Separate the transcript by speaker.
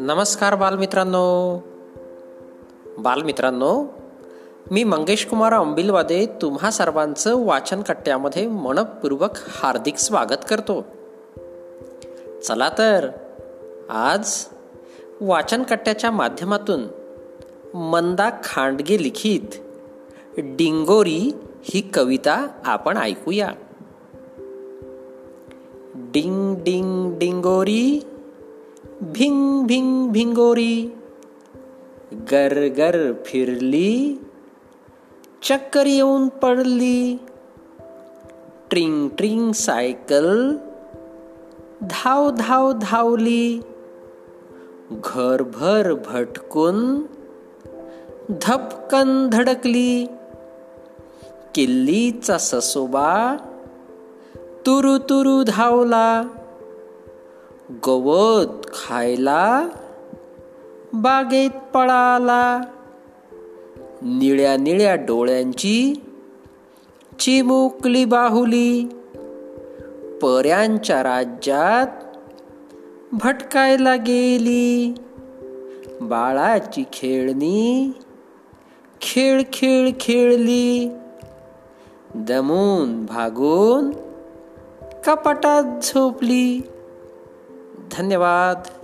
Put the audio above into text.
Speaker 1: नमस्कार बालमित्रांनो. बालमित्रांनो मी मंगेश कुमार अंबिलवादे तुम्हा सर्वांचं वाचन कट्ट्यामध्ये मनपूर्वक हार्दिक स्वागत करतो. चला तर आज वाचन कट्ट्याच्या माध्यमातून मंदा खांडगे लिखित डिंगोरी ही कविता आपण ऐकूया. डिंग डिंग डिंगोरी भिंग भिंग भिंगोरी। गर गर फिरली चक्कर येऊन पडली। ट्रिंग ट्रिंग सायकल धाव धाव धावली। घरभर भटकून धपकन धडकली। किल्लीचा ससोबा तुरु तुरु धावला. गवत खायला बागेत पळाला. निळ्या निळ्या डोळ्यांची चिमुकली बाहुली. पऱ्यांच्या राज्यात भटकायला गेली. बाळाची खेळणी खेळ खेळ खेळली. दमून भागून कपाटात झोपली. धन्यवाद.